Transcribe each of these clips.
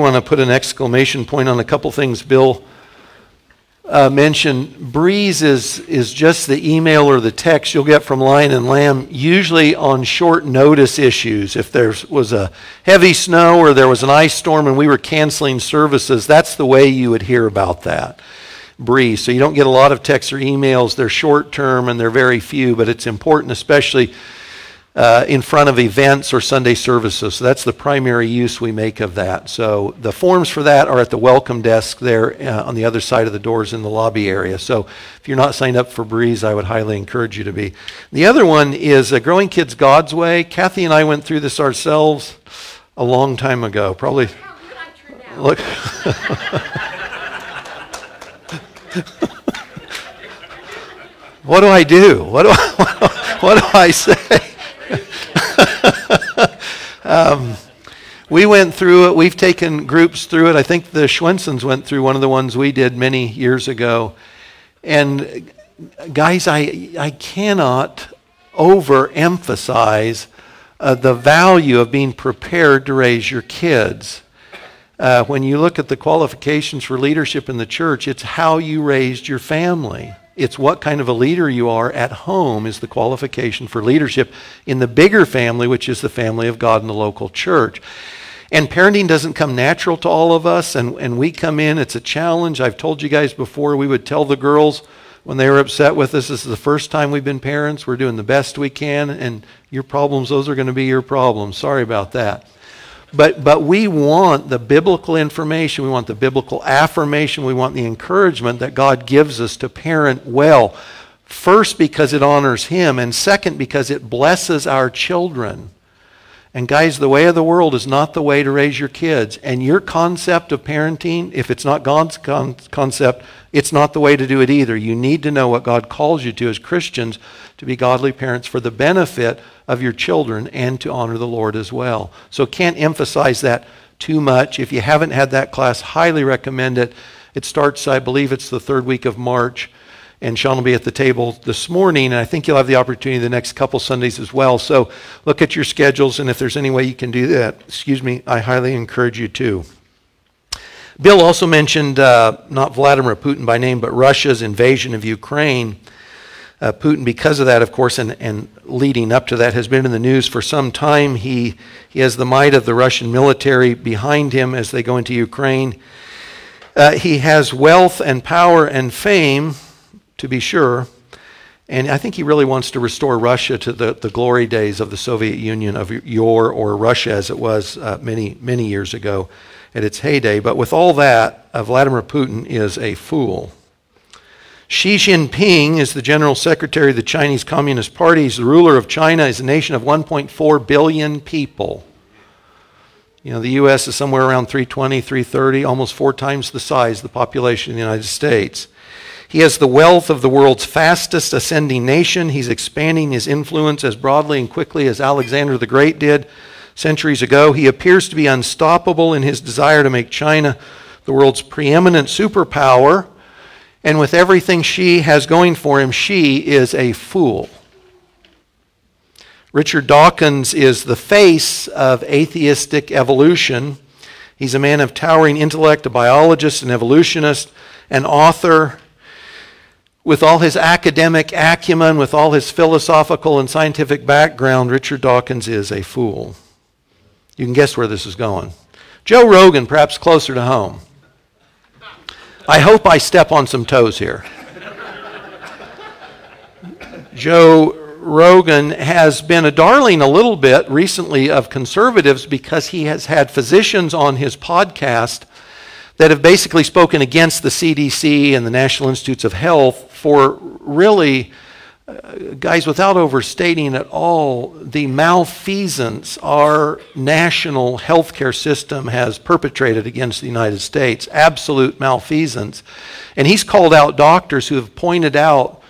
I want to put an exclamation point on a couple things Bill uh, mentioned. Breeze is, is just the email or the text you'll get from Lion and Lamb, usually on short notice issues. If there was a heavy snow or there was an ice storm and we were canceling services, that's the way you would hear about that. Breeze. So you don't get a lot of texts or emails. They're short term and they're very few, but it's important, especially uh, in front of events or Sunday services. So that's the primary use we make of that. So the forms for that are at the welcome desk there uh, on the other side of the doors in the lobby area. So if you're not signed up for Breeze, I would highly encourage you to be. The other one is uh, Growing Kids God's Way. Kathy and I went through this ourselves a long time ago. Probably. Look. what do I do? What do I, what do I say? um, we went through it. We've taken groups through it. I think the Schwensons went through one of the ones we did many years ago. And guys, I, I cannot overemphasize uh, the value of being prepared to raise your kids. Uh, when you look at the qualifications for leadership in the church, it's how you raised your family. It's what kind of a leader you are at home is the qualification for leadership in the bigger family, which is the family of God in the local church. And parenting doesn't come natural to all of us, and, and we come in, it's a challenge. I've told you guys before, we would tell the girls when they were upset with us, this is the first time we've been parents, we're doing the best we can, and your problems, those are going to be your problems. Sorry about that. But, but we want the biblical information, we want the biblical affirmation, we want the encouragement that God gives us to parent well. First, because it honors Him, and second, because it blesses our children. And guys, the way of the world is not the way to raise your kids. And your concept of parenting, if it's not God's con- concept, it's not the way to do it either. You need to know what God calls you to as Christians to be godly parents for the benefit of your children and to honor the Lord as well. So can't emphasize that too much. If you haven't had that class, highly recommend it. It starts, I believe it's the third week of March. And Sean will be at the table this morning, and I think you'll have the opportunity the next couple Sundays as well. So look at your schedules, and if there's any way you can do that, excuse me, I highly encourage you to. Bill also mentioned uh, not Vladimir Putin by name, but Russia's invasion of Ukraine. Uh, Putin, because of that, of course, and, and leading up to that, has been in the news for some time. He, he has the might of the Russian military behind him as they go into Ukraine. Uh, he has wealth and power and fame, to be sure. And I think he really wants to restore Russia to the, the glory days of the Soviet Union, of your or Russia as it was uh, many, many years ago at its heyday. But with all that, uh, Vladimir Putin is a fool. Xi Jinping is the general secretary of the Chinese Communist Party. He's the ruler of China. He's a nation of 1.4 billion people. You know, the U.S. is somewhere around 320, 330, almost four times the size of the population of the United States. He has the wealth of the world's fastest ascending nation. He's expanding his influence as broadly and quickly as Alexander the Great did centuries ago. He appears to be unstoppable in his desire to make China the world's preeminent superpower and with everything Xi has going for him, Xi is a fool. Richard Dawkins is the face of atheistic evolution. He's a man of towering intellect, a biologist, an evolutionist, an author. With all his academic acumen, with all his philosophical and scientific background, Richard Dawkins is a fool. You can guess where this is going. Joe Rogan, perhaps closer to home. I hope I step on some toes here. Joe Rogan has been a darling a little bit recently of conservatives because he has had physicians on his podcast that have basically spoken against the CDC and the National Institutes of Health for really uh, guys, without overstating at all, the malfeasance our national healthcare system has perpetrated against the United States, absolute malfeasance. And he's called out doctors who have pointed out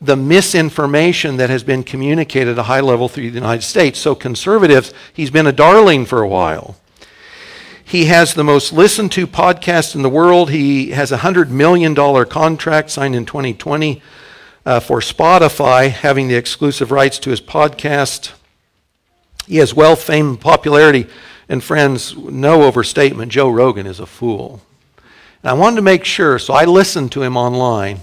the misinformation that has been communicated at a high level through the United States. So, conservatives, he's been a darling for a while. He has the most listened to podcast in the world. He has a $100 million contract signed in 2020 uh, for Spotify, having the exclusive rights to his podcast. He has wealth, fame, popularity And friends, no overstatement, Joe Rogan is a fool. And I wanted to make sure, so I listened to him online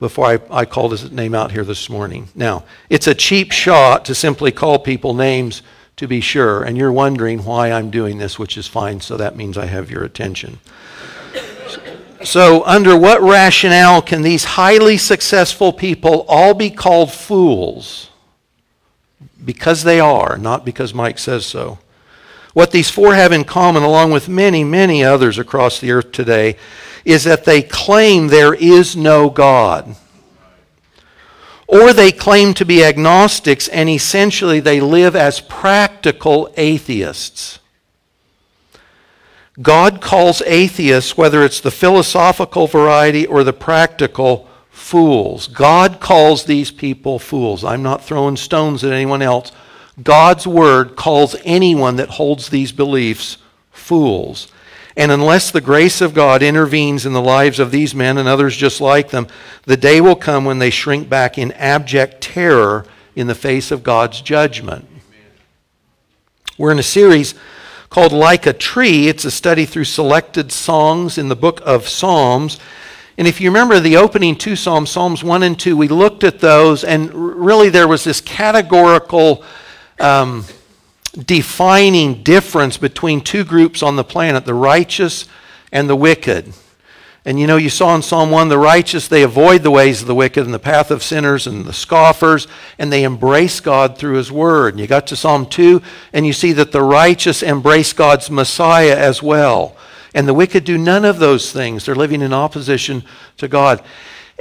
before I, I called his name out here this morning. Now, it's a cheap shot to simply call people names to be sure, and you're wondering why I'm doing this, which is fine, so that means I have your attention. So, under what rationale can these highly successful people all be called fools? Because they are, not because Mike says so. What these four have in common, along with many, many others across the earth today, is that they claim there is no God. Or they claim to be agnostics and essentially they live as practical atheists. God calls atheists, whether it's the philosophical variety or the practical, fools. God calls these people fools. I'm not throwing stones at anyone else. God's word calls anyone that holds these beliefs fools. And unless the grace of God intervenes in the lives of these men and others just like them, the day will come when they shrink back in abject terror in the face of God's judgment. We're in a series called Like a Tree. It's a study through selected songs in the book of Psalms. And if you remember the opening two Psalms, Psalms 1 and 2, we looked at those, and really there was this categorical um, defining difference between two groups on the planet the righteous and the wicked. And you know, you saw in Psalm 1 the righteous, they avoid the ways of the wicked and the path of sinners and the scoffers, and they embrace God through His Word. And you got to Psalm 2, and you see that the righteous embrace God's Messiah as well. And the wicked do none of those things. They're living in opposition to God.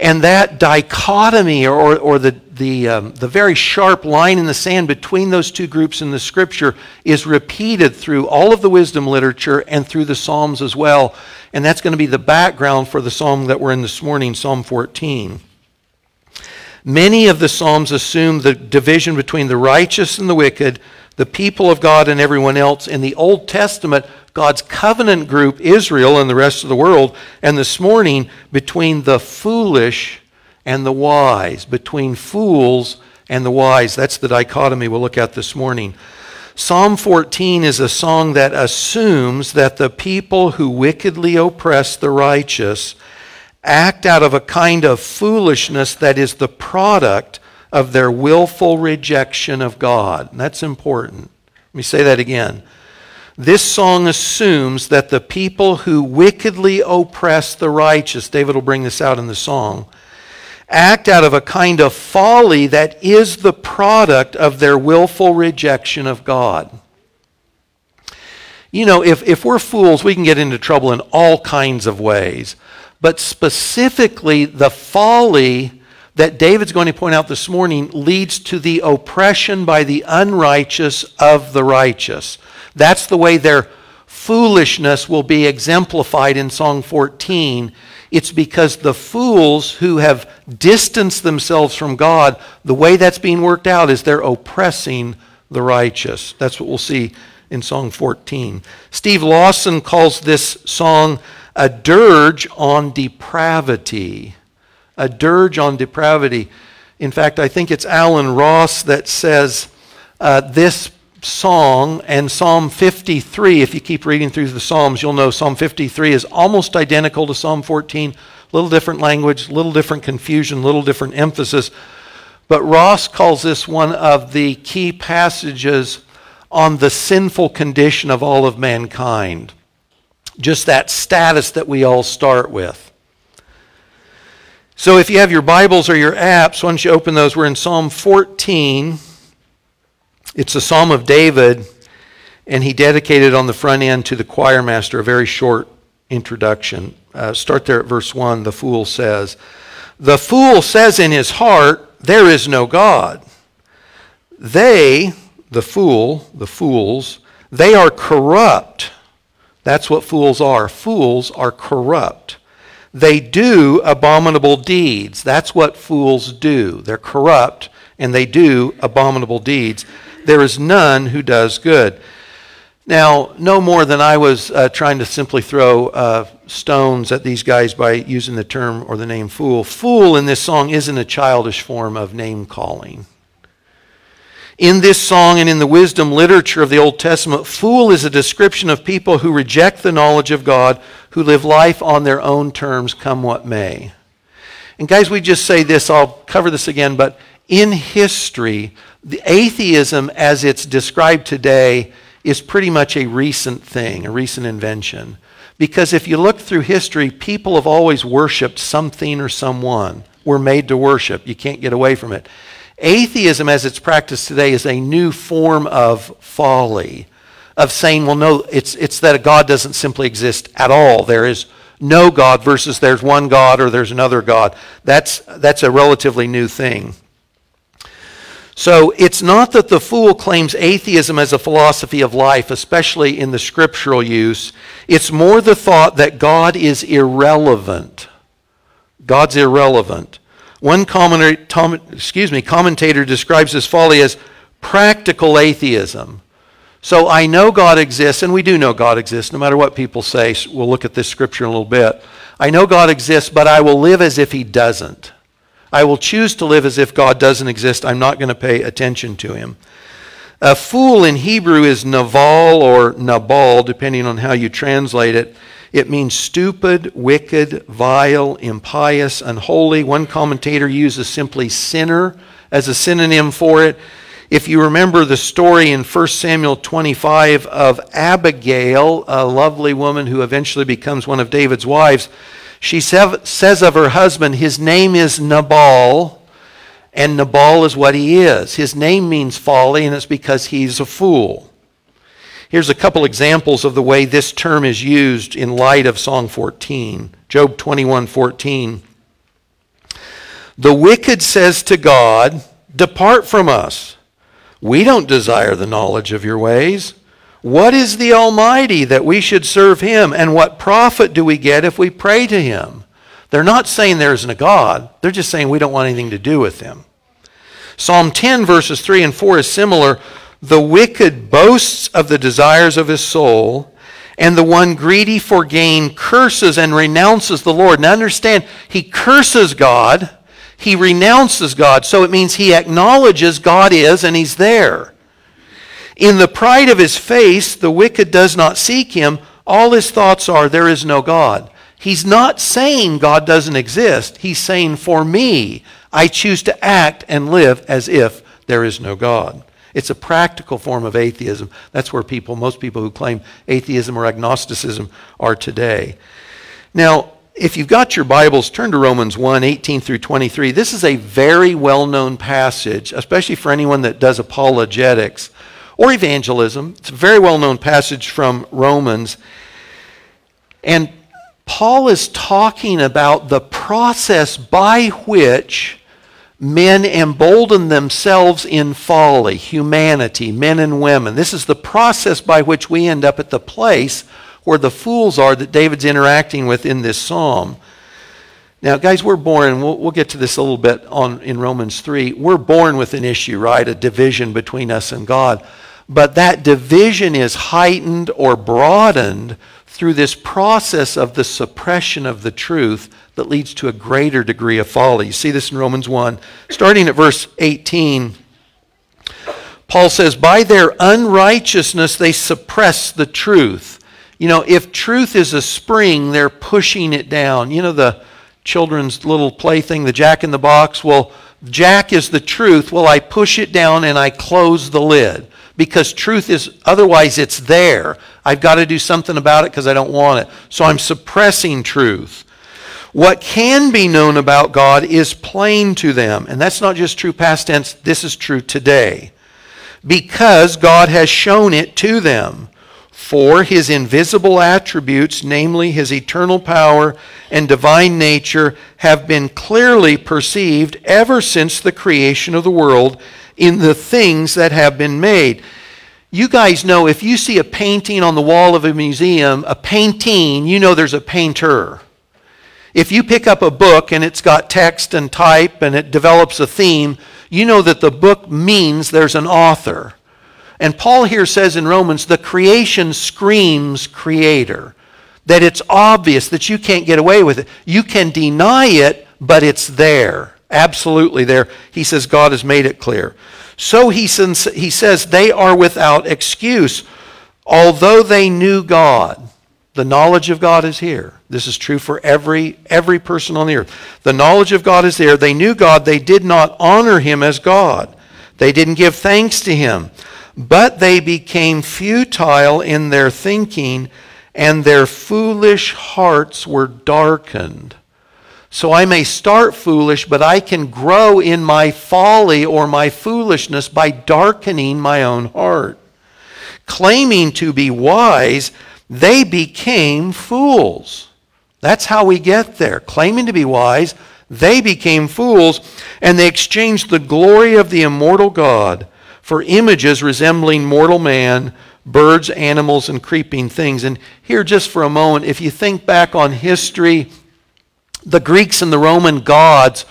And that dichotomy, or, or the, the, um, the very sharp line in the sand between those two groups in the scripture, is repeated through all of the wisdom literature and through the Psalms as well. And that's going to be the background for the psalm that we're in this morning, Psalm 14. Many of the Psalms assume the division between the righteous and the wicked, the people of God and everyone else. In the Old Testament, God's covenant group, Israel, and the rest of the world, and this morning between the foolish and the wise, between fools and the wise. That's the dichotomy we'll look at this morning. Psalm 14 is a song that assumes that the people who wickedly oppress the righteous act out of a kind of foolishness that is the product of their willful rejection of God. And that's important. Let me say that again. This song assumes that the people who wickedly oppress the righteous, David will bring this out in the song, act out of a kind of folly that is the product of their willful rejection of God. You know, if, if we're fools, we can get into trouble in all kinds of ways. But specifically, the folly that David's going to point out this morning leads to the oppression by the unrighteous of the righteous. That's the way their foolishness will be exemplified in Psalm 14. It's because the fools who have distanced themselves from God, the way that's being worked out is they're oppressing the righteous. That's what we'll see in Psalm 14. Steve Lawson calls this song a dirge on depravity. A dirge on depravity. In fact, I think it's Alan Ross that says uh, this song and Psalm 53, if you keep reading through the Psalms, you'll know Psalm 53 is almost identical to Psalm 14. A little different language, a little different confusion, a little different emphasis. But Ross calls this one of the key passages on the sinful condition of all of mankind. Just that status that we all start with. So if you have your Bibles or your apps, once you open those, we're in Psalm 14. It's a psalm of David, and he dedicated on the front end to the choir master a very short introduction. Uh, start there at verse 1. The fool says, The fool says in his heart, There is no God. They, the fool, the fools, they are corrupt. That's what fools are. Fools are corrupt. They do abominable deeds. That's what fools do. They're corrupt and they do abominable deeds there is none who does good. Now, no more than I was uh, trying to simply throw uh, stones at these guys by using the term or the name fool. Fool in this song isn't a childish form of name calling. In this song and in the wisdom literature of the Old Testament, fool is a description of people who reject the knowledge of God, who live life on their own terms, come what may. And guys, we just say this, I'll cover this again, but in history, the atheism as it's described today is pretty much a recent thing, a recent invention. Because if you look through history, people have always worshiped something or someone. We're made to worship. You can't get away from it. Atheism, as it's practiced today, is a new form of folly, of saying, well, no, it's, it's that a God doesn't simply exist at all. There is no God versus there's one God or there's another God. That's, that's a relatively new thing. So it's not that the fool claims atheism as a philosophy of life, especially in the scriptural use. It's more the thought that God is irrelevant. God's irrelevant. One excuse me, commentator describes this folly as practical atheism. So I know God exists, and we do know God exists, no matter what people say. We'll look at this scripture in a little bit. I know God exists, but I will live as if He doesn't. I will choose to live as if God doesn't exist. I'm not going to pay attention to Him. A fool in Hebrew is Naval or Nabal, depending on how you translate it. It means stupid, wicked, vile, impious, unholy. One commentator uses simply sinner as a synonym for it. If you remember the story in 1 Samuel 25 of Abigail, a lovely woman who eventually becomes one of David's wives, she says of her husband, his name is Nabal, and Nabal is what he is. His name means folly, and it's because he's a fool. Here's a couple examples of the way this term is used in light of Psalm 14. Job 21 14. The wicked says to God, Depart from us. We don't desire the knowledge of your ways. What is the Almighty that we should serve him? And what profit do we get if we pray to him? They're not saying there isn't a God. They're just saying we don't want anything to do with him. Psalm 10, verses 3 and 4 is similar. The wicked boasts of the desires of his soul, and the one greedy for gain curses and renounces the Lord. Now understand, he curses God, he renounces God, so it means he acknowledges God is and he's there. In the pride of his face, the wicked does not seek him. All his thoughts are, there is no God. He's not saying God doesn't exist. He's saying, for me, I choose to act and live as if there is no God. It's a practical form of atheism. That's where people, most people who claim atheism or agnosticism are today. Now, if you've got your Bibles, turn to Romans 1 18 through 23. This is a very well known passage, especially for anyone that does apologetics or evangelism. It's a very well known passage from Romans. And Paul is talking about the process by which men embolden themselves in folly, humanity, men and women. This is the process by which we end up at the place where the fools are that David's interacting with in this psalm. Now, guys, we're born, we'll, we'll get to this a little bit on, in Romans 3. We're born with an issue, right? A division between us and God. But that division is heightened or broadened through this process of the suppression of the truth that leads to a greater degree of folly. You see this in Romans 1. Starting at verse 18, Paul says, By their unrighteousness they suppress the truth. You know, if truth is a spring, they're pushing it down. You know, the children's little plaything, the jack in the box? Well, jack is the truth. Well, I push it down and I close the lid because truth is, otherwise, it's there. I've got to do something about it because I don't want it. So I'm suppressing truth. What can be known about God is plain to them. And that's not just true past tense, this is true today. Because God has shown it to them. For his invisible attributes, namely his eternal power and divine nature, have been clearly perceived ever since the creation of the world in the things that have been made. You guys know if you see a painting on the wall of a museum, a painting, you know there's a painter. If you pick up a book and it's got text and type and it develops a theme, you know that the book means there's an author. And Paul here says in Romans, the creation screams creator. That it's obvious that you can't get away with it. You can deny it, but it's there. Absolutely there. He says God has made it clear. So he, he says they are without excuse, although they knew God. The knowledge of God is here. This is true for every, every person on the earth. The knowledge of God is there. They knew God. They did not honor him as God. They didn't give thanks to him. But they became futile in their thinking, and their foolish hearts were darkened. So I may start foolish, but I can grow in my folly or my foolishness by darkening my own heart. Claiming to be wise, they became fools. That's how we get there. Claiming to be wise, they became fools, and they exchanged the glory of the immortal God for images resembling mortal man, birds, animals, and creeping things. And here, just for a moment, if you think back on history, the Greeks and the Roman gods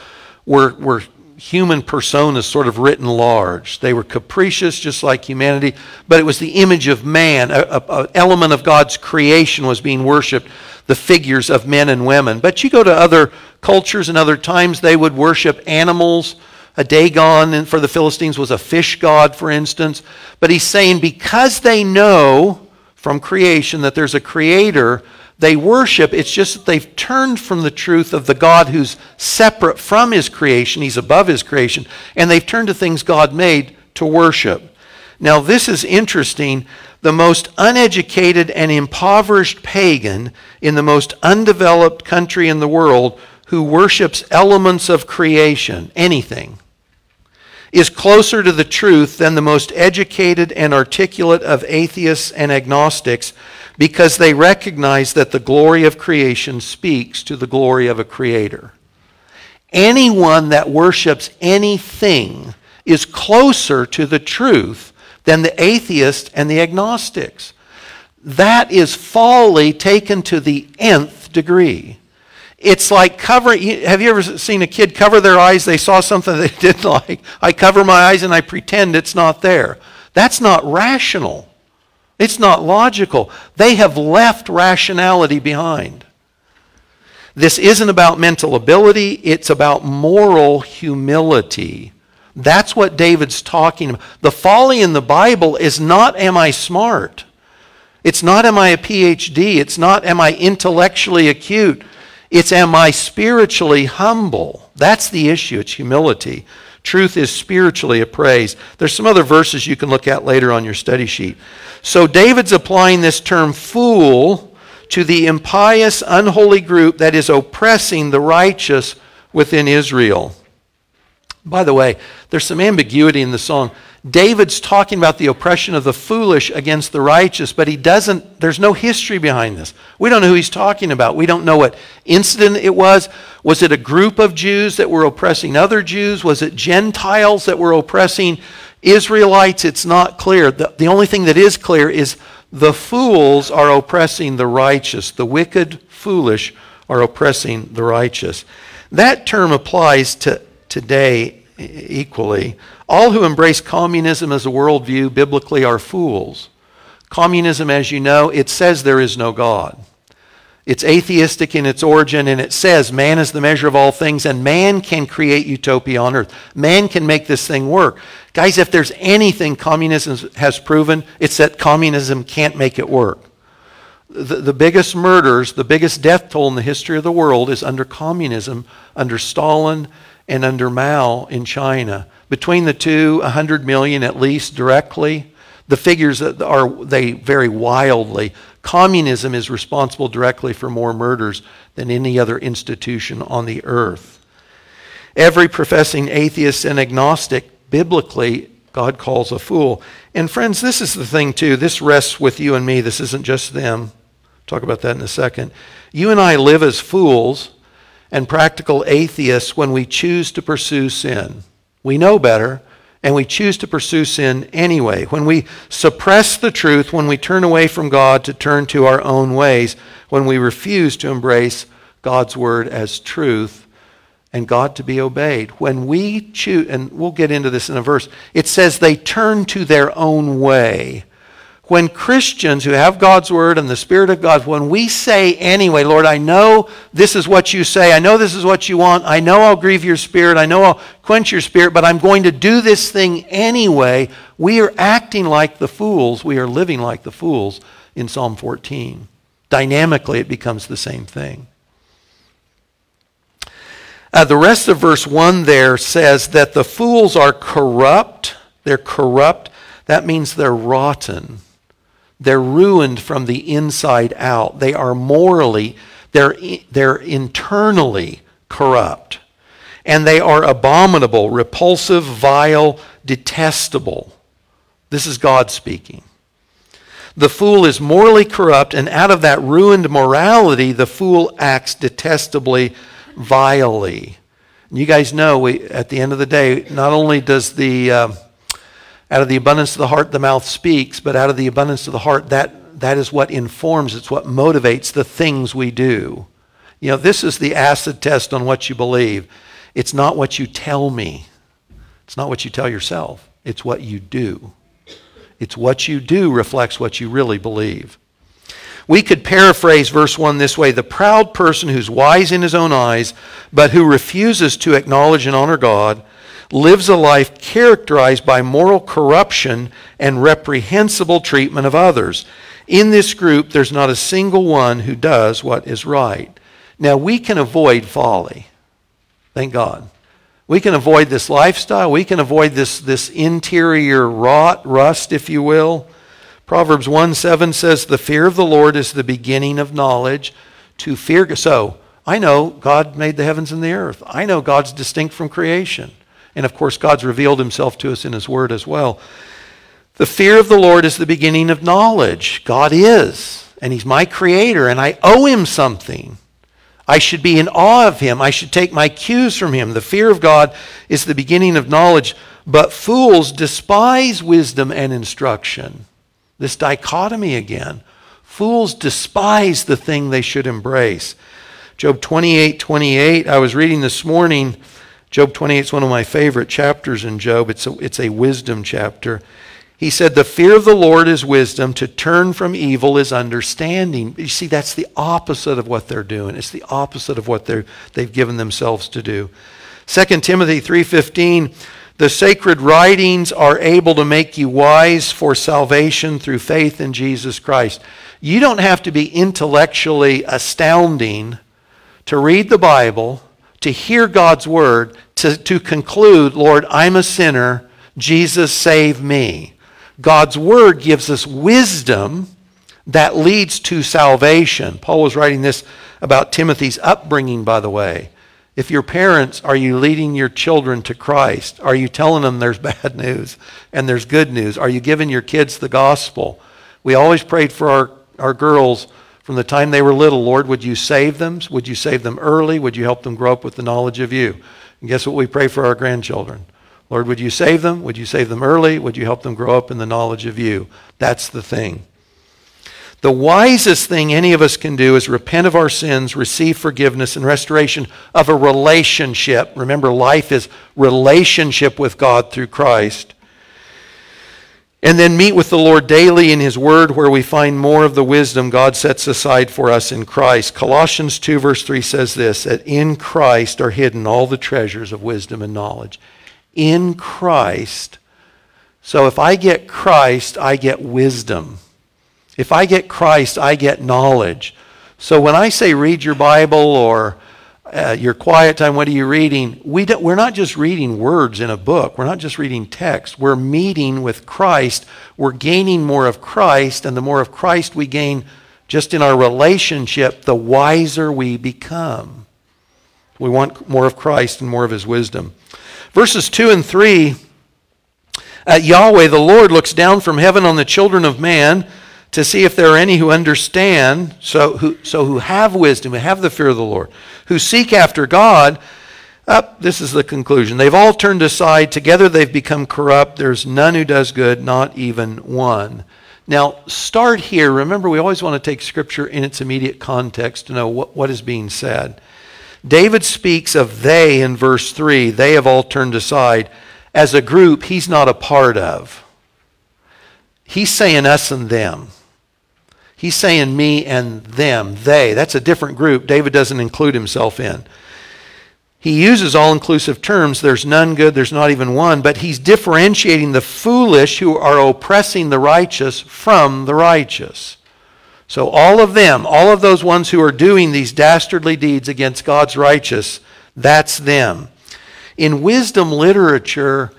were, were human personas sort of written large. They were capricious, just like humanity, but it was the image of man. An element of God's creation was being worshiped, the figures of men and women. But you go to other cultures and other times, they would worship animals. A Dagon for the Philistines was a fish god, for instance. But he's saying because they know from creation that there's a creator, they worship. It's just that they've turned from the truth of the God who's separate from his creation, he's above his creation, and they've turned to things God made to worship. Now, this is interesting. The most uneducated and impoverished pagan in the most undeveloped country in the world who worships elements of creation, anything, is closer to the truth than the most educated and articulate of atheists and agnostics because they recognize that the glory of creation speaks to the glory of a creator. Anyone that worships anything is closer to the truth than the atheist and the agnostics. That is folly taken to the nth degree. It's like covering. Have you ever seen a kid cover their eyes? They saw something they didn't like. I cover my eyes and I pretend it's not there. That's not rational. It's not logical. They have left rationality behind. This isn't about mental ability, it's about moral humility. That's what David's talking about. The folly in the Bible is not, am I smart? It's not, am I a PhD? It's not, am I intellectually acute? It's, am I spiritually humble? That's the issue. It's humility. Truth is spiritually appraised. There's some other verses you can look at later on your study sheet. So David's applying this term fool to the impious, unholy group that is oppressing the righteous within Israel. By the way, there's some ambiguity in the song. David's talking about the oppression of the foolish against the righteous, but he doesn't, there's no history behind this. We don't know who he's talking about. We don't know what incident it was. Was it a group of Jews that were oppressing other Jews? Was it Gentiles that were oppressing Israelites? It's not clear. The, the only thing that is clear is the fools are oppressing the righteous. The wicked, foolish are oppressing the righteous. That term applies to today equally. All who embrace communism as a worldview biblically are fools. Communism, as you know, it says there is no God. It's atheistic in its origin, and it says man is the measure of all things, and man can create utopia on earth. Man can make this thing work. Guys, if there's anything communism has proven, it's that communism can't make it work. The, the biggest murders, the biggest death toll in the history of the world is under communism, under Stalin and under Mao in China. Between the two, 100 million at least directly. The figures are, they vary wildly. Communism is responsible directly for more murders than any other institution on the earth. Every professing atheist and agnostic, biblically, God calls a fool. And friends, this is the thing too. This rests with you and me. This isn't just them. Talk about that in a second. You and I live as fools and practical atheists when we choose to pursue sin. We know better, and we choose to pursue sin anyway. When we suppress the truth, when we turn away from God to turn to our own ways, when we refuse to embrace God's word as truth and God to be obeyed. When we choose, and we'll get into this in a verse, it says they turn to their own way. When Christians who have God's word and the Spirit of God, when we say anyway, Lord, I know this is what you say, I know this is what you want, I know I'll grieve your spirit, I know I'll quench your spirit, but I'm going to do this thing anyway, we are acting like the fools, we are living like the fools in Psalm 14. Dynamically, it becomes the same thing. Uh, the rest of verse 1 there says that the fools are corrupt. They're corrupt. That means they're rotten. They're ruined from the inside out. They are morally, they're, they're internally corrupt. And they are abominable, repulsive, vile, detestable. This is God speaking. The fool is morally corrupt, and out of that ruined morality, the fool acts detestably, vilely. You guys know, we, at the end of the day, not only does the. Uh, out of the abundance of the heart, the mouth speaks, but out of the abundance of the heart, that, that is what informs, it's what motivates the things we do. You know, this is the acid test on what you believe. It's not what you tell me, it's not what you tell yourself, it's what you do. It's what you do reflects what you really believe. We could paraphrase verse 1 this way The proud person who's wise in his own eyes, but who refuses to acknowledge and honor God lives a life characterized by moral corruption and reprehensible treatment of others. In this group, there's not a single one who does what is right. Now, we can avoid folly. Thank God. We can avoid this lifestyle. We can avoid this, this interior rot, rust, if you will. Proverbs 1 7 says, The fear of the Lord is the beginning of knowledge. To fear. So, I know God made the heavens and the earth. I know God's distinct from creation. And of course, God's revealed himself to us in his word as well. The fear of the Lord is the beginning of knowledge. God is, and he's my creator, and I owe him something. I should be in awe of him. I should take my cues from him. The fear of God is the beginning of knowledge, but fools despise wisdom and instruction. This dichotomy again. Fools despise the thing they should embrace. Job 28 28, I was reading this morning Job 28 is one of my favorite chapters in Job. It's a, it's a wisdom chapter. He said, The fear of the Lord is wisdom. To turn from evil is understanding. You see, that's the opposite of what they're doing. It's the opposite of what they're, they've given themselves to do. 2 Timothy 3.15, the sacred writings are able to make you wise for salvation through faith in Jesus Christ. You don't have to be intellectually astounding to read the Bible to hear God's word, to, to conclude, Lord, I'm a sinner, Jesus, save me. God's word gives us wisdom that leads to salvation. Paul was writing this about Timothy's upbringing, by the way. If your parents, are you leading your children to Christ? Are you telling them there's bad news and there's good news? Are you giving your kids the gospel? We always prayed for our, our girls from the time they were little, Lord, would you save them? Would you save them early? Would you help them grow up with the knowledge of you? And guess what we pray for our grandchildren? Lord, would you save them? Would you save them early? Would you help them grow up in the knowledge of you? That's the thing. The wisest thing any of us can do is repent of our sins, receive forgiveness, and restoration of a relationship. Remember, life is relationship with God through Christ. And then meet with the Lord daily in His Word, where we find more of the wisdom God sets aside for us in Christ. Colossians 2, verse 3 says this that in Christ are hidden all the treasures of wisdom and knowledge. In Christ. So if I get Christ, I get wisdom. If I get Christ, I get knowledge. So when I say read your Bible or uh, your quiet time, what are you reading? We don't, we're not just reading words in a book. We're not just reading text. We're meeting with Christ. We're gaining more of Christ, and the more of Christ we gain just in our relationship, the wiser we become. We want more of Christ and more of his wisdom. Verses 2 and 3 At Yahweh, the Lord looks down from heaven on the children of man to see if there are any who understand, so who, so who have wisdom, who have the fear of the Lord, who seek after God. Up, this is the conclusion. They've all turned aside. Together they've become corrupt. There's none who does good, not even one. Now, start here. Remember, we always want to take Scripture in its immediate context to know what, what is being said. David speaks of they in verse 3. They have all turned aside as a group he's not a part of He's saying us and them. He's saying me and them, they. That's a different group David doesn't include himself in. He uses all inclusive terms. There's none good, there's not even one, but he's differentiating the foolish who are oppressing the righteous from the righteous. So, all of them, all of those ones who are doing these dastardly deeds against God's righteous, that's them. In wisdom literature,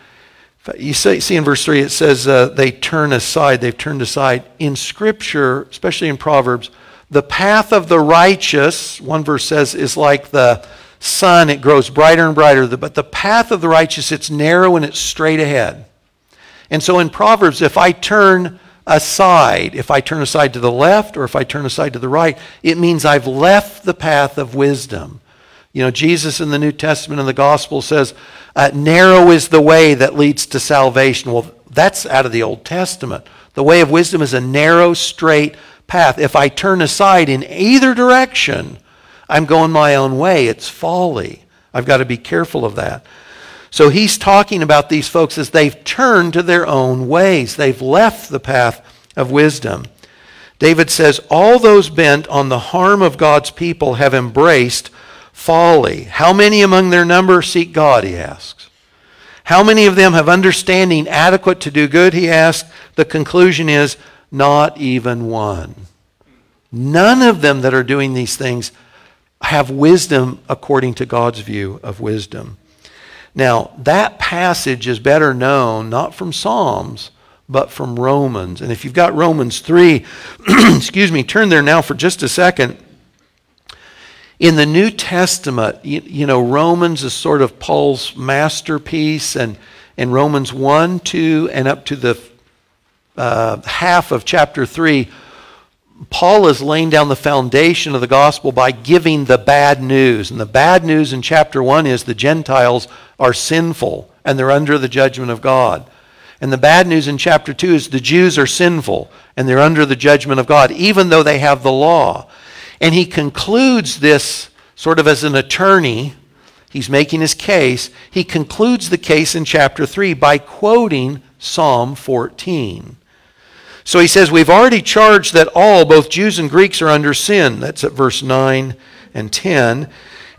you see in verse 3, it says uh, they turn aside, they've turned aside. In Scripture, especially in Proverbs, the path of the righteous, one verse says, is like the sun, it grows brighter and brighter. But the path of the righteous, it's narrow and it's straight ahead. And so in Proverbs, if I turn aside, if I turn aside to the left or if I turn aside to the right, it means I've left the path of wisdom. You know, Jesus in the New Testament and the Gospel says, uh, narrow is the way that leads to salvation. Well, that's out of the Old Testament. The way of wisdom is a narrow, straight path. If I turn aside in either direction, I'm going my own way. It's folly. I've got to be careful of that. So he's talking about these folks as they've turned to their own ways. They've left the path of wisdom. David says, All those bent on the harm of God's people have embraced folly. How many among their number seek God, he asks. How many of them have understanding adequate to do good, he asks. The conclusion is, not even one. None of them that are doing these things have wisdom according to God's view of wisdom. Now, that passage is better known not from Psalms, but from Romans. And if you've got Romans 3, excuse me, turn there now for just a second. In the New Testament, you, you, know, Romans is sort of Paul's masterpiece, and in Romans 1, 2, and up to the uh, half of chapter 3, Paul is laying down the foundation of the gospel by giving the bad news. And the bad news in chapter 1 is the Gentiles are sinful and they're under the judgment of God. And the bad news in chapter 2 is the Jews are sinful and they're under the judgment of God, even though they have the law. And he concludes this sort of as an attorney. He's making his case. He concludes the case in chapter 3 by quoting Psalm 14. So he says, We've already charged that all, both Jews and Greeks, are under sin. That's at verse 9 and 10.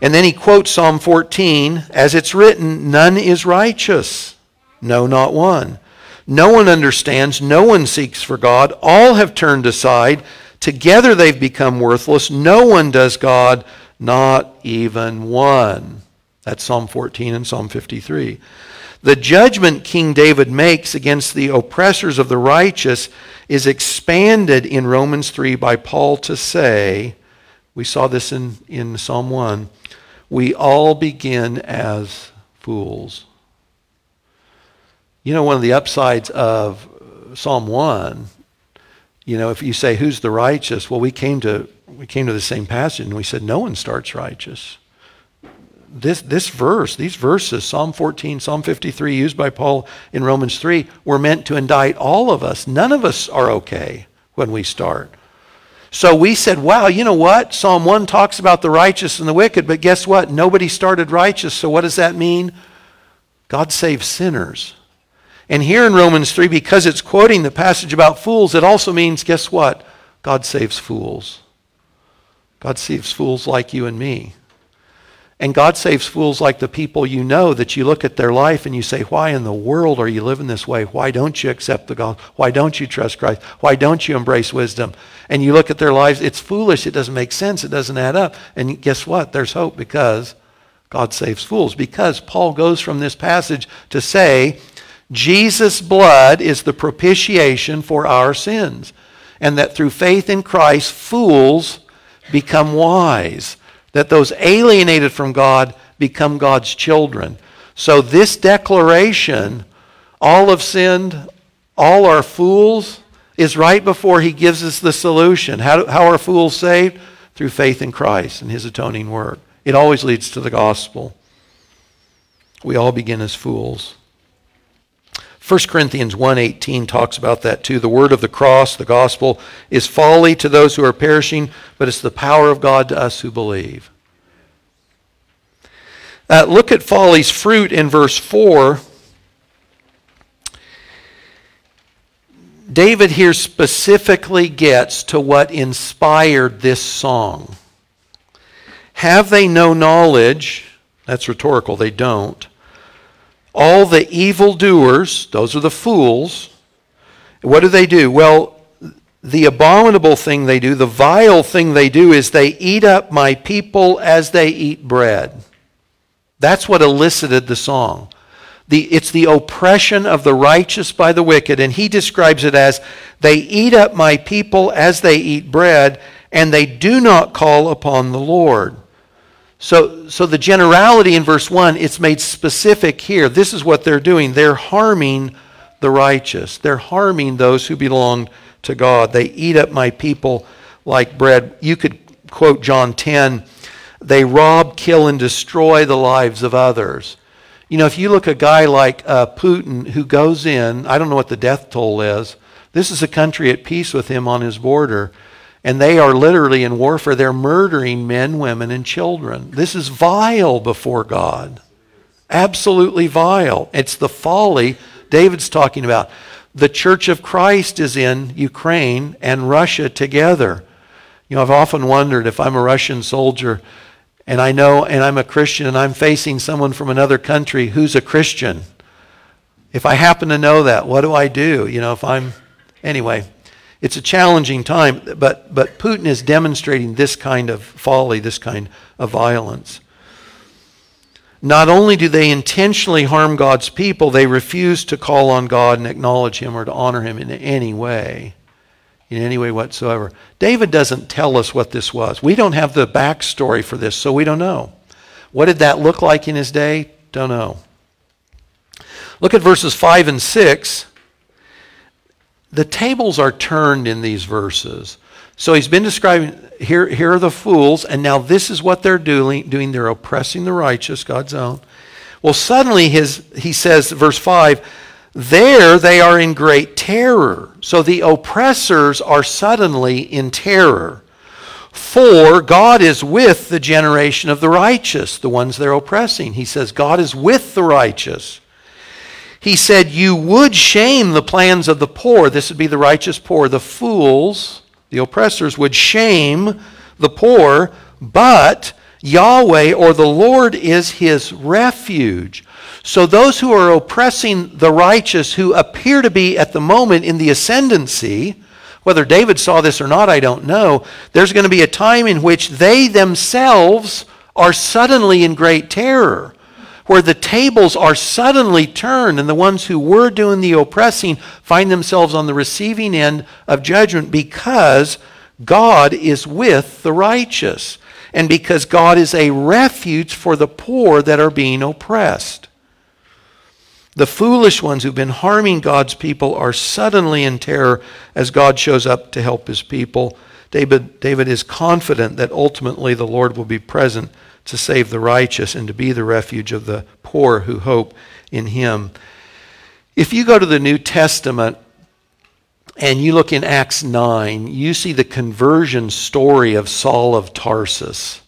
And then he quotes Psalm 14 As it's written, none is righteous, no, not one. No one understands, no one seeks for God. All have turned aside. Together they've become worthless. No one does God, not even one. That's Psalm 14 and Psalm 53. The judgment King David makes against the oppressors of the righteous is expanded in Romans 3 by Paul to say, we saw this in, in Psalm 1, we all begin as fools. You know, one of the upsides of Psalm 1 you know, if you say, who's the righteous? Well, we came to, we came to the same passage and we said, no one starts righteous. This, this verse, these verses, Psalm 14, Psalm 53, used by Paul in Romans 3, were meant to indict all of us. None of us are okay when we start. So we said, wow, you know what? Psalm 1 talks about the righteous and the wicked, but guess what? Nobody started righteous. So what does that mean? God saves sinners. And here in Romans 3, because it's quoting the passage about fools, it also means, guess what? God saves fools. God saves fools like you and me. And God saves fools like the people you know that you look at their life and you say, Why in the world are you living this way? Why don't you accept the gospel? Why don't you trust Christ? Why don't you embrace wisdom? And you look at their lives, it's foolish. It doesn't make sense. It doesn't add up. And guess what? There's hope because God saves fools. Because Paul goes from this passage to say, Jesus' blood is the propitiation for our sins, and that through faith in Christ, fools become wise, that those alienated from God become God's children. So, this declaration, all have sinned, all are fools, is right before he gives us the solution. How, how are fools saved? Through faith in Christ and his atoning work. It always leads to the gospel. We all begin as fools. 1 Corinthians 1:18 talks about that too. The word of the cross, the gospel, is folly to those who are perishing, but it's the power of God to us who believe. Uh, look at folly's fruit in verse 4. David here specifically gets to what inspired this song. Have they no knowledge? That's rhetorical, they don't. All the evildoers, those are the fools, what do they do? Well, the abominable thing they do, the vile thing they do, is they eat up my people as they eat bread. That's what elicited the song. The, it's the oppression of the righteous by the wicked, and he describes it as they eat up my people as they eat bread, and they do not call upon the Lord. So, so the generality in verse 1, it's made specific here. This is what they're doing. They're harming the righteous, they're harming those who belong to God. They eat up my people like bread. You could quote John 10 they rob, kill, and destroy the lives of others. You know, if you look at a guy like uh, Putin who goes in, I don't know what the death toll is. This is a country at peace with him on his border. And they are literally in warfare. They're murdering men, women, and children. This is vile before God. Absolutely vile. It's the folly David's talking about. The Church of Christ is in Ukraine and Russia together. You know, I've often wondered if I'm a Russian soldier and I know, and I'm a Christian, and I'm facing someone from another country who's a Christian. If I happen to know that, what do I do? You know, if I'm, anyway, it's a challenging time, but, but Putin is demonstrating this kind of folly, this kind of violence. Not only do they intentionally harm God's people, they refuse to call on God and acknowledge Him or to honor Him in any way in any way whatsoever. David doesn't tell us what this was. We don't have the backstory for this, so we don't know. What did that look like in his day? Don't know. Look at verses 5 and 6. The tables are turned in these verses. So he's been describing here, here are the fools, and now this is what they're doing, doing. They're oppressing the righteous, God's own. Well, suddenly his, he says, verse 5, there they are in great terror. So the oppressors are suddenly in terror. For God is with the generation of the righteous, the ones they're oppressing. He says, God is with the righteous. He said, You would shame the plans of the poor. This would be the righteous poor. The fools, the oppressors, would shame the poor, but Yahweh or the Lord is his refuge. So those who are oppressing the righteous, who appear to be at the moment in the ascendancy, whether David saw this or not, I don't know, there's going to be a time in which they themselves are suddenly in great terror, where the tables are suddenly turned, and the ones who were doing the oppressing find themselves on the receiving end of judgment because God is with the righteous, and because God is a refuge for the poor that are being oppressed. The foolish ones who've been harming God's people are suddenly in terror as God shows up to help his people. David, David is confident that ultimately the Lord will be present to save the righteous and to be the refuge of the poor who hope in him. If you go to the New Testament and you look in Acts 9, you see the conversion story of Saul of Tarsus.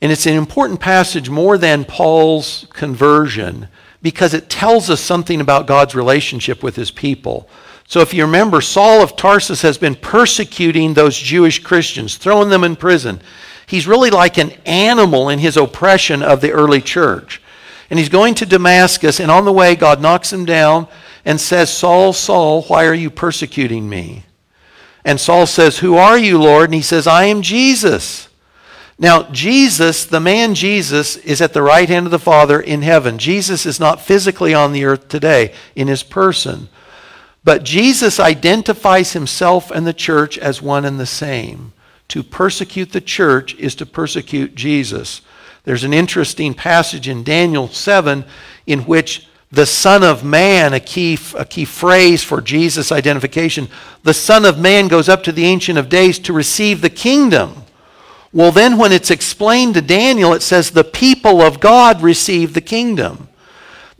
And it's an important passage more than Paul's conversion because it tells us something about God's relationship with his people. So if you remember, Saul of Tarsus has been persecuting those Jewish Christians, throwing them in prison. He's really like an animal in his oppression of the early church. And he's going to Damascus, and on the way, God knocks him down and says, Saul, Saul, why are you persecuting me? And Saul says, Who are you, Lord? And he says, I am Jesus now, Jesus, the man Jesus, is at the right hand of the Father in heaven. Jesus is not physically on the earth today in his person. But Jesus identifies himself and the church as one and the same. To persecute the church is to persecute Jesus. There's an interesting passage in Daniel 7 in which the Son of Man, a key, a key phrase for Jesus' identification, the Son of Man goes up to the Ancient of Days to receive the kingdom. Well, then when it's explained to Daniel, it says the people of God receive the kingdom.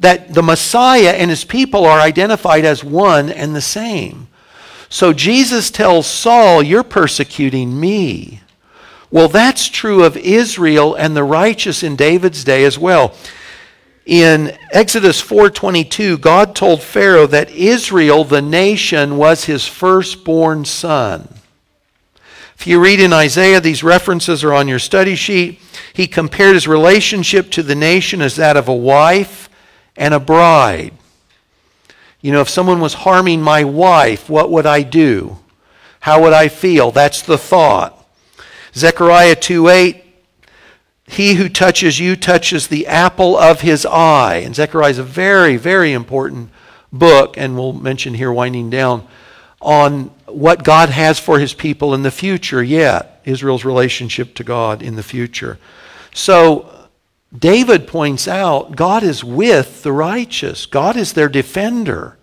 That the Messiah and his people are identified as one and the same. So Jesus tells Saul, You're persecuting me. Well, that's true of Israel and the righteous in David's day as well. In Exodus 4:22, God told Pharaoh that Israel, the nation, was his firstborn son. If you read in Isaiah, these references are on your study sheet. He compared his relationship to the nation as that of a wife and a bride. You know, if someone was harming my wife, what would I do? How would I feel? That's the thought. Zechariah 2 8, He who touches you touches the apple of his eye. And Zechariah is a very, very important book, and we'll mention here winding down on what God has for his people in the future yet, Israel's relationship to God in the future. So David points out God is with the righteous, God is their defender.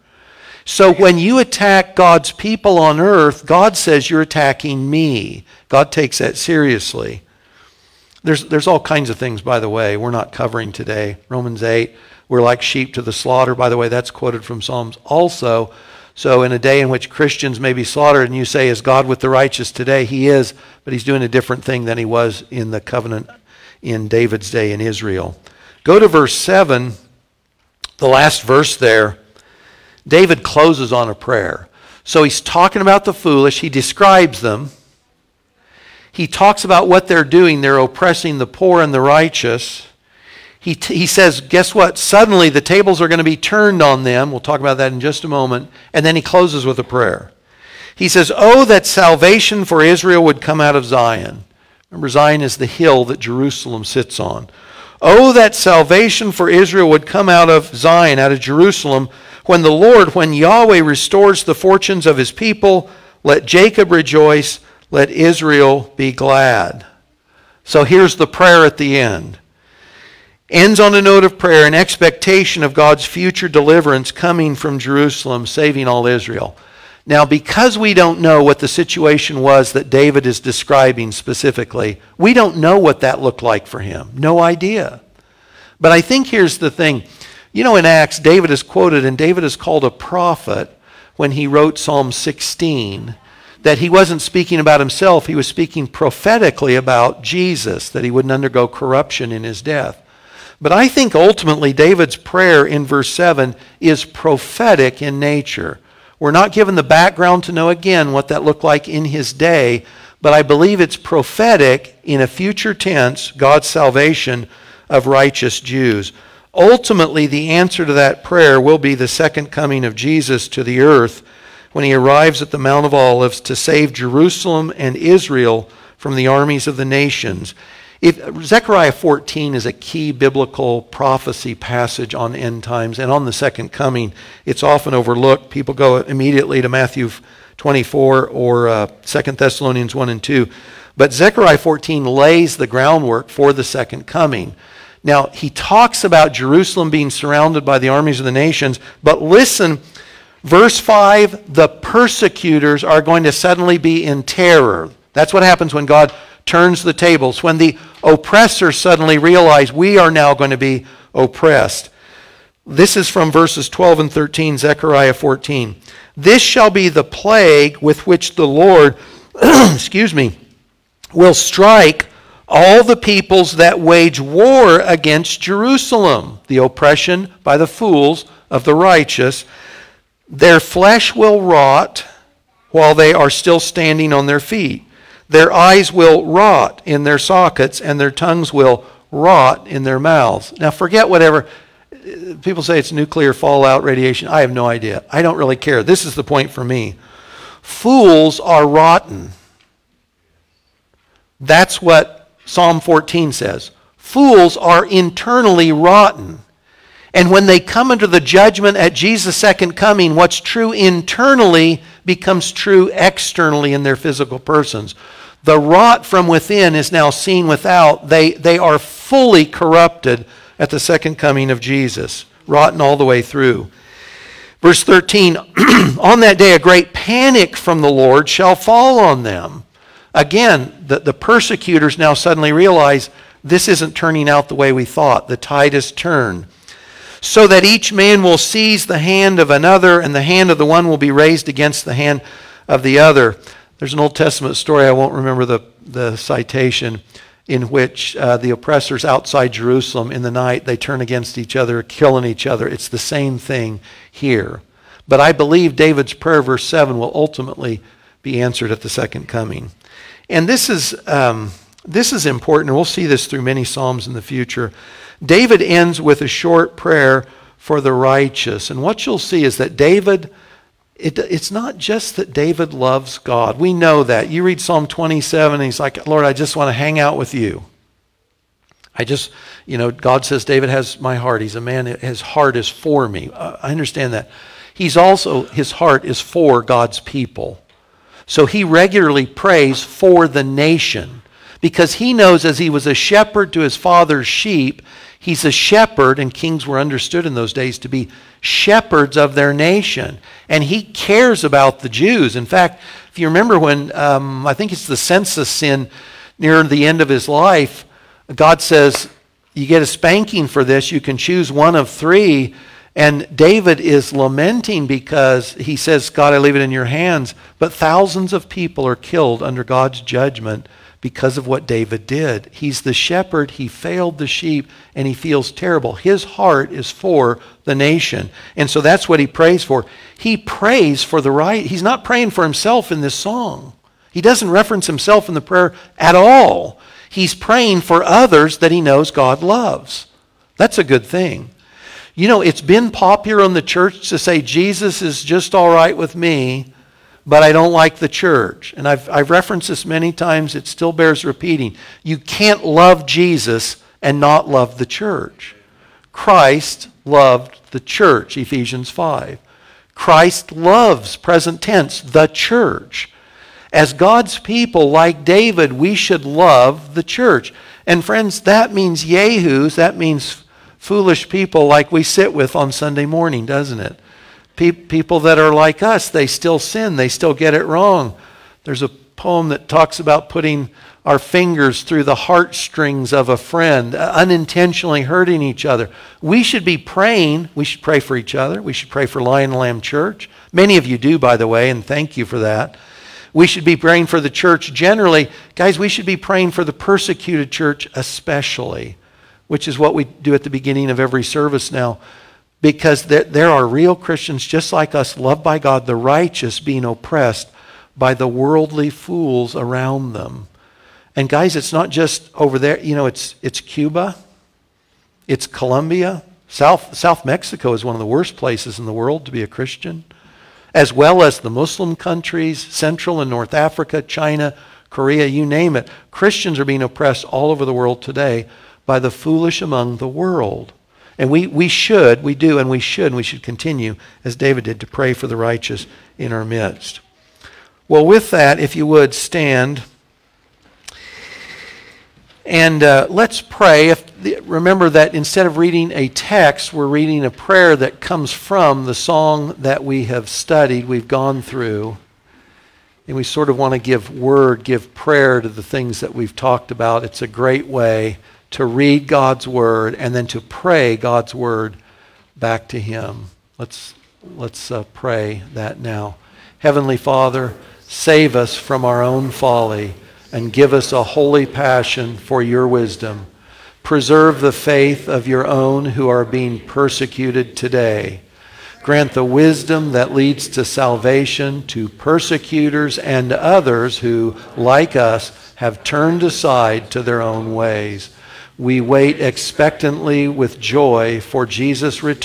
So when you attack God's people on earth, God says you're attacking me. God takes that seriously. There's, there's all kinds of things, by the way, we're not covering today. Romans 8, we're like sheep to the slaughter. By the way, that's quoted from Psalms also. So, in a day in which Christians may be slaughtered, and you say, Is God with the righteous today? He is, but he's doing a different thing than he was in the covenant in David's day in Israel. Go to verse 7, the last verse there. David closes on a prayer. So, he's talking about the foolish, he describes them. He talks about what they're doing. They're oppressing the poor and the righteous he, t- he says, guess what? Suddenly the tables are going to be turned on them. We'll talk about that in just a moment. And then he closes with a prayer. He says, Oh, that salvation for Israel would come out of Zion. Remember, Zion is the hill that Jerusalem sits on. Oh, that salvation for Israel would come out of Zion, out of Jerusalem, when the Lord, when Yahweh restores the fortunes of his people, let Jacob rejoice, let Israel be glad. So here's the prayer at the end ends on a note of prayer and expectation of God's future deliverance coming from Jerusalem, saving all Israel. Now, because we don't know what the situation was that David is describing specifically, we don't know what that looked like for him. No idea. But I think here's the thing. You know, in Acts, David is quoted, and David is called a prophet when he wrote Psalm 16, that he wasn't speaking about himself, he was speaking prophetically about Jesus, that he wouldn't undergo corruption in his death. But I think ultimately David's prayer in verse 7 is prophetic in nature. We're not given the background to know again what that looked like in his day, but I believe it's prophetic in a future tense, God's salvation of righteous Jews. Ultimately, the answer to that prayer will be the second coming of Jesus to the earth when he arrives at the Mount of Olives to save Jerusalem and Israel from the armies of the nations. If, Zechariah 14 is a key biblical prophecy passage on end times and on the second coming. It's often overlooked. People go immediately to Matthew 24 or uh, 2 Thessalonians 1 and 2. But Zechariah 14 lays the groundwork for the second coming. Now, he talks about Jerusalem being surrounded by the armies of the nations, but listen, verse 5 the persecutors are going to suddenly be in terror. That's what happens when God turns the tables, when the oppressors suddenly realize we are now going to be oppressed. This is from verses 12 and 13, Zechariah 14. This shall be the plague with which the Lord, excuse me, will strike all the peoples that wage war against Jerusalem, the oppression by the fools of the righteous. Their flesh will rot while they are still standing on their feet. Their eyes will rot in their sockets, and their tongues will rot in their mouths. Now, forget whatever. People say it's nuclear fallout radiation. I have no idea. I don't really care. This is the point for me. Fools are rotten. That's what Psalm 14 says. Fools are internally rotten. And when they come under the judgment at Jesus' second coming, what's true internally becomes true externally in their physical persons. The rot from within is now seen without. They, they are fully corrupted at the second coming of Jesus, rotten all the way through. Verse 13 On that day, a great panic from the Lord shall fall on them. Again, the, the persecutors now suddenly realize this isn't turning out the way we thought. The tide has turned. So that each man will seize the hand of another, and the hand of the one will be raised against the hand of the other. There's an Old Testament story, I won't remember the, the citation. in which uh, the oppressors outside Jerusalem in the night, they turn against each other, killing each other. It's the same thing here. But I believe David's prayer, verse 7, will ultimately be answered at the second coming. And this is, um, this is important, we'll see this through many Psalms in the future. David ends with a short prayer for the righteous. And what you'll see is that David it, it's not just that David loves God. We know that. You read Psalm 27, and he's like, Lord, I just want to hang out with you. I just, you know, God says David has my heart. He's a man, his heart is for me. Uh, I understand that. He's also, his heart is for God's people. So he regularly prays for the nation because he knows as he was a shepherd to his father's sheep, he's a shepherd, and kings were understood in those days to be shepherds of their nation. And he cares about the Jews. In fact, if you remember when, um, I think it's the census in near the end of his life, God says, You get a spanking for this. You can choose one of three. And David is lamenting because he says, God, I leave it in your hands. But thousands of people are killed under God's judgment because of what David did. He's the shepherd, he failed the sheep, and he feels terrible. His heart is for the nation. And so that's what he prays for. He prays for the right. He's not praying for himself in this song. He doesn't reference himself in the prayer at all. He's praying for others that he knows God loves. That's a good thing. You know, it's been popular in the church to say Jesus is just all right with me but I don't like the church. And I've, I've referenced this many times, it still bears repeating. You can't love Jesus and not love the church. Christ loved the church, Ephesians 5. Christ loves, present tense, the church. As God's people, like David, we should love the church. And friends, that means yahoos, that means foolish people like we sit with on Sunday morning, doesn't it? Pe- people that are like us, they still sin, they still get it wrong. There's a poem that talks about putting our fingers through the heartstrings of a friend, uh, unintentionally hurting each other. We should be praying. We should pray for each other. We should pray for Lion Lamb Church. Many of you do, by the way, and thank you for that. We should be praying for the church generally. Guys, we should be praying for the persecuted church especially, which is what we do at the beginning of every service now because there, are real Christians just like us, loved by God, the righteous being oppressed by the worldly fools around them. And guys, it's not just over there, you know, it's, it's Cuba, it's Colombia. South, South Mexico is one of the worst places in the world to be a Christian, as well as the Muslim countries, Central and North Africa, China, Korea, you name it. Christians are being oppressed all over the world today by the foolish among the world. And we, we should, we do, and we should, and we should continue, as David did, to pray for the righteous in our midst. Well, with that, if you would stand. And uh, let's pray. If, remember that instead of reading a text, we're reading a prayer that comes from the song that we have studied, we've gone through. And we sort of want to give word, give prayer to the things that we've talked about. It's a great way to read God's word and then to pray God's word back to him. Let's, let's uh, pray that now. Heavenly Father, save us from our own folly and give us a holy passion for your wisdom. Preserve the faith of your own who are being persecuted today. Grant the wisdom that leads to salvation to persecutors and others who, like us, have turned aside to their own ways we wait expectantly with joy for Jesus' return.